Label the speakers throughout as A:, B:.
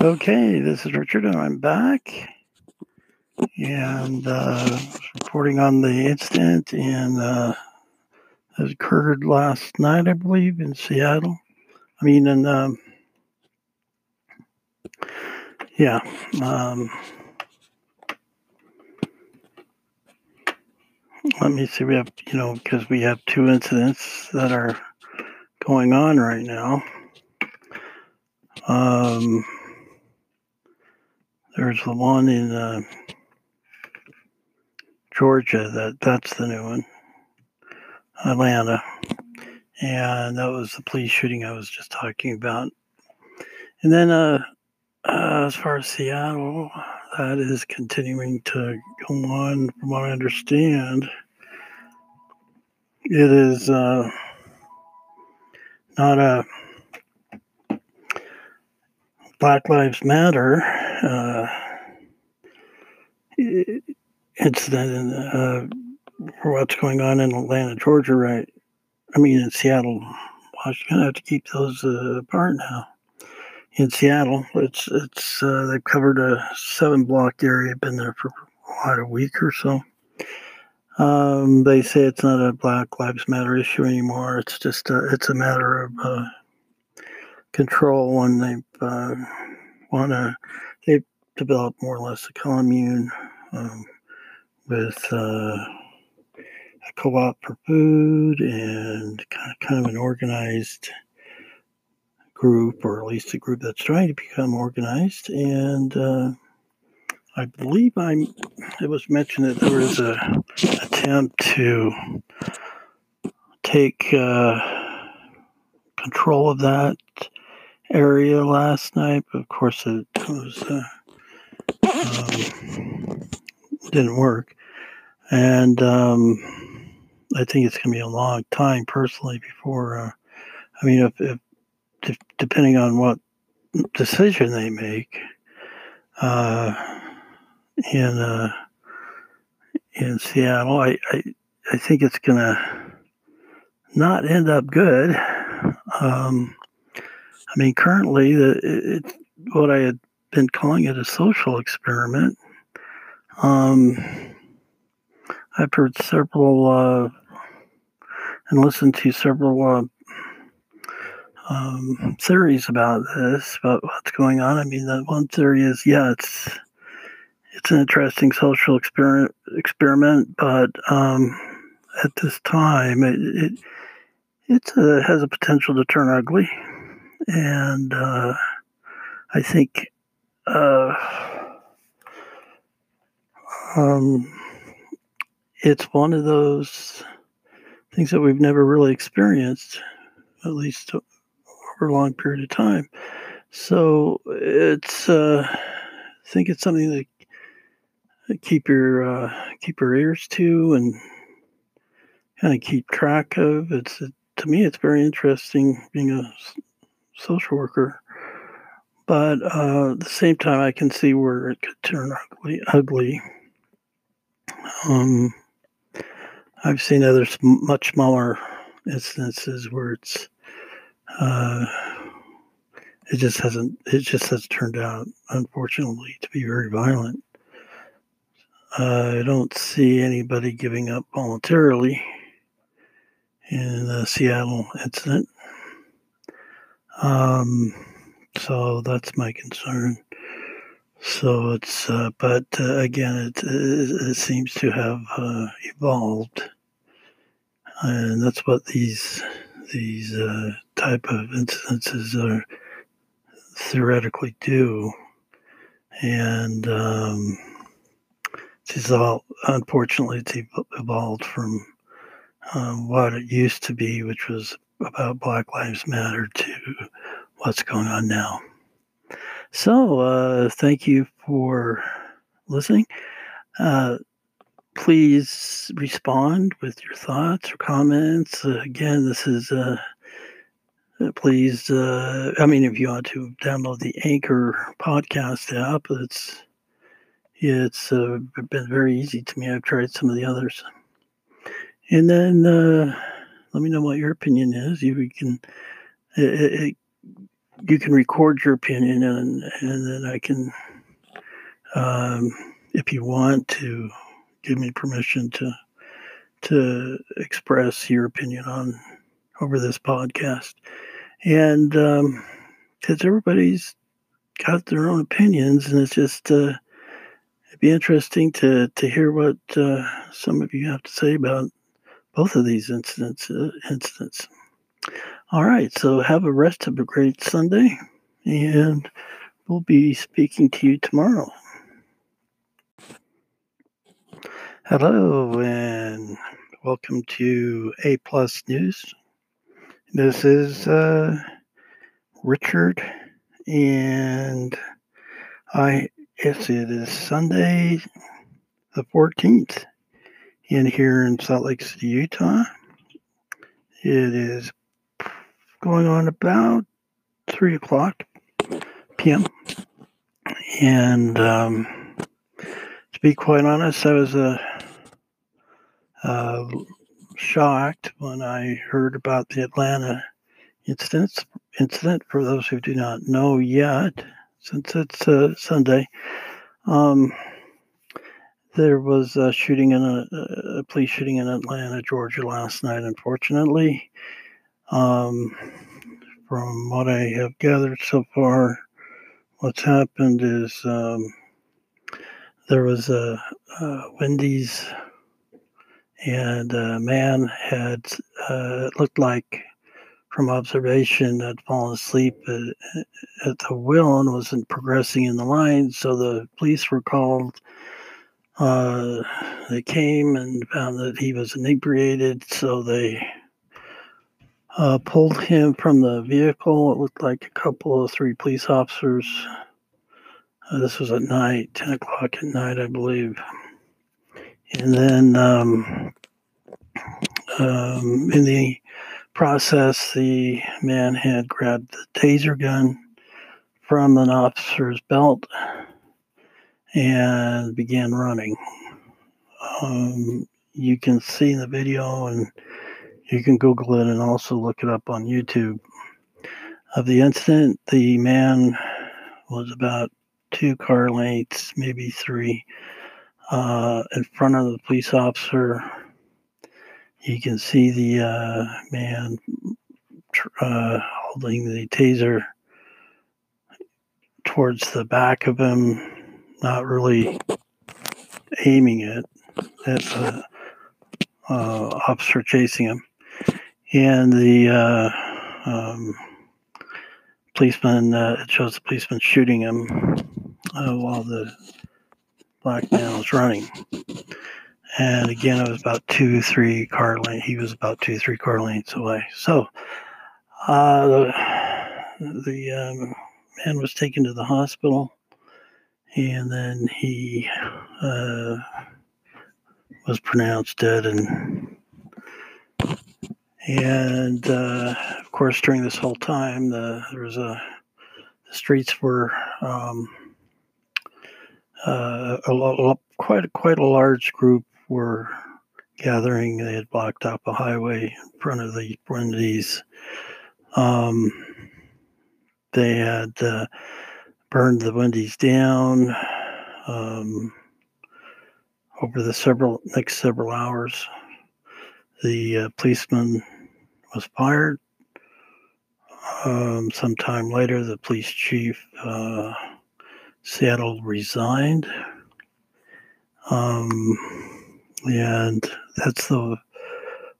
A: Okay, this is Richard, and I'm back. And uh, reporting on the incident in uh, that occurred last night, I believe, in Seattle. I mean, in um, yeah. Um, let me see. We have, you know, because we have two incidents that are going on right now. Um, there's the one in uh, Georgia. That that's the new one. Atlanta, and that was the police shooting I was just talking about. And then, uh, uh, as far as Seattle, that is continuing to go on. From what I understand, it is uh, not a Black Lives Matter uh, incident uh, for what's going on in Atlanta, Georgia, right? I mean, in Seattle, Washington. I have to keep those uh, apart now. In Seattle, it's it's uh, they've covered a seven block area. Been there for what a week or so. Um, they say it's not a Black Lives Matter issue anymore. It's just a, it's a matter of uh, control when they uh, want to. They've developed more or less a commune um, with uh, a co-op for food and kind of, kind of an organized group, or at least a group that's trying to become organized. And uh, I believe I'm. It was mentioned that there was a attempt to take uh, control of that area last night. But of course, it was uh, um, didn't work, and um, I think it's going to be a long time, personally, before. Uh, I mean, if, if depending on what decision they make uh, in uh, in Seattle, I, I I think it's going to not end up good. Um, I mean, currently, the, it, what I had been calling it a social experiment. Um, I've heard several uh, and listened to several uh, um, theories about this, about what's going on. I mean, the one theory is, yeah, it's it's an interesting social experiment, experiment, but um, at this time, it it, it uh, has a potential to turn ugly, and uh, I think. Uh, um, it's one of those things that we've never really experienced, at least over a long period of time. So it's, uh, I think it's something to keep your uh, keep your ears to and kind of keep track of. It's to me, it's very interesting being a social worker, but uh, at the same time, I can see where it could turn ugly. ugly. Um, I've seen other much smaller instances where it's uh, it just hasn't it just has turned out unfortunately to be very violent. Uh, I don't see anybody giving up voluntarily in the Seattle incident. Um, so that's my concern. So it's, uh, but uh, again, it, it, it, seems to have uh, evolved, and that's what these these uh, type of incidences are theoretically do, and um, it's all unfortunately it's evolved from um, what it used to be, which was about Black Lives Matter, to what's going on now. So, uh, thank you for listening. Uh, please respond with your thoughts or comments. Uh, again, this is, uh, uh, please, uh, I mean, if you want to download the Anchor podcast app, it's, it's been very easy to me. I've tried some of the others. And then let me know what your opinion is. You can, it, it you can record your opinion and and then I can, um, if you want to, give me permission to to express your opinion on over this podcast, and because um, everybody's got their own opinions, and it's just uh, it'd be interesting to to hear what uh, some of you have to say about both of these incidents. Uh, incidents. All right, so have a rest of a great Sunday, and we'll be speaking to you tomorrow. Hello, and welcome to A Plus News. This is uh, Richard, and I yes, it is Sunday, the fourteenth, in here in Salt Lake City, Utah. It is going on about three o'clock p.m. And um, to be quite honest, I was uh, uh, shocked when I heard about the Atlanta incident. Incident for those who do not know yet, since it's uh, Sunday. Um, there was a shooting in a, a, police shooting in Atlanta, Georgia last night. Unfortunately, um, from what I have gathered so far, what's happened is um, there was a, a, Wendy's, and a man had uh, looked like, from observation, had fallen asleep at, at the wheel and wasn't progressing in the line. So the police were called. Uh, they came and found that he was inebriated, so they uh, pulled him from the vehicle. It looked like a couple of three police officers. Uh, this was at night, 10 o'clock at night, I believe. And then um, um, in the process, the man had grabbed the taser gun from an officer's belt and began running. Um, you can see in the video and you can Google it and also look it up on YouTube. Of the incident, the man was about two car lengths, maybe three, uh, in front of the police officer. You can see the uh, man uh, holding the taser towards the back of him, not really aiming it at the uh, officer chasing him and the uh, um, policeman uh, it shows the policeman shooting him uh, while the black man was running. And again, it was about two, three car lengths. He was about two, three car lengths away. So uh, the, the um, man was taken to the hospital, and then he uh, was pronounced dead and and uh, of course, during this whole time, the, there was a the streets were um, uh, a, quite quite a large group were gathering. They had blocked up a highway in front of the Wendy's. Um, they had uh, burned the Wendy's down um, over the several next several hours. The uh, policeman was fired. Um, sometime later, the police chief uh, Seattle resigned. Um, and that's the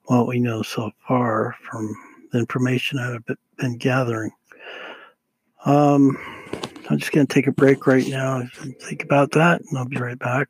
A: what we know so far from the information I've been gathering. Um, I'm just going to take a break right now. And think about that, and I'll be right back.